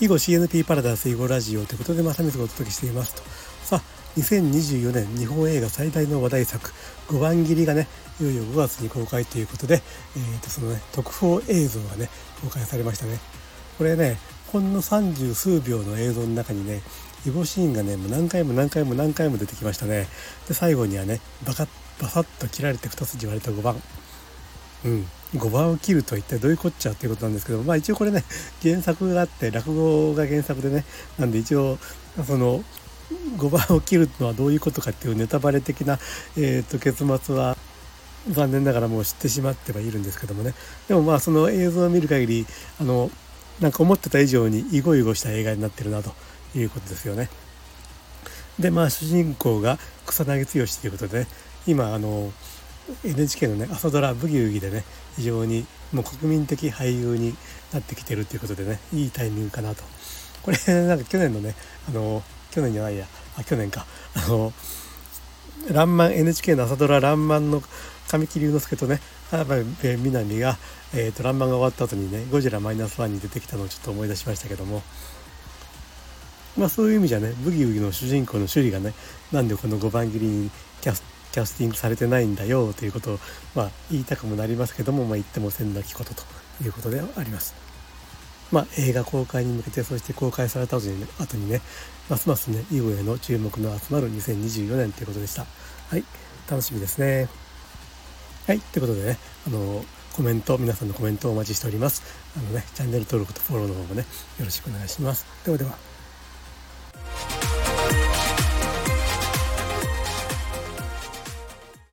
囲碁 CNP パラダイス囲碁ラジオということで、まさみずがお届けしていますと。さあ、2024年日本映画最大の話題作、5番切りがね、いよいよ5月に公開ということで、えー、とそのね、特報映像がね、公開されましたね。これね、ほんの30数秒の映像の中にね、囲碁シーンがね、もう何回も何回も何回も出てきましたね。で、最後にはね、バカッ、バサッと切られて2筋割れた5番。うん、5番を切ると一体どういうこっちゃっていうことなんですけどまあ一応これね 原作があって落語が原作でねなんで一応その5番を切るのはどういうことかっていうネタバレ的な、えー、と結末は残念ながらもう知ってしまってはいるんですけどもねでもまあその映像を見る限りあのなんか思ってた以上にイゴイゴした映画になってるなということですよね。でまあ主人公が草薙剛ということで、ね、今あの NHK のね朝ドラ「ブギウギ」でね非常にもう国民的俳優になってきてるっていうことでねいいタイミングかなと。これなんか去年のねあの去年じゃないや。あ去年か。あの「らんまん NHK の朝ドラらんまん」の神木隆之介とね原部南が、えーと、らんまんが終わった後にね「ゴジラマイナスワンに出てきたのをちょっと思い出しましたけども。まあそういう意味じゃねブギウギの主人公の趣里がねなんでこの5番切りにキャスキャスティングされてないんだよということを、まあ、言いたくもなりますけども、まあ、言ってもせんなきことということであります。まあ、映画公開に向けてそして公開された後にね後にねますますね囲碁への注目の集まる2024年ということでした。はい楽しみですね。はいということでねあのコメント皆さんのコメントをお待ちしております。あのねチャンネル登録とフォローの方もねよろしくお願いします。ではでは。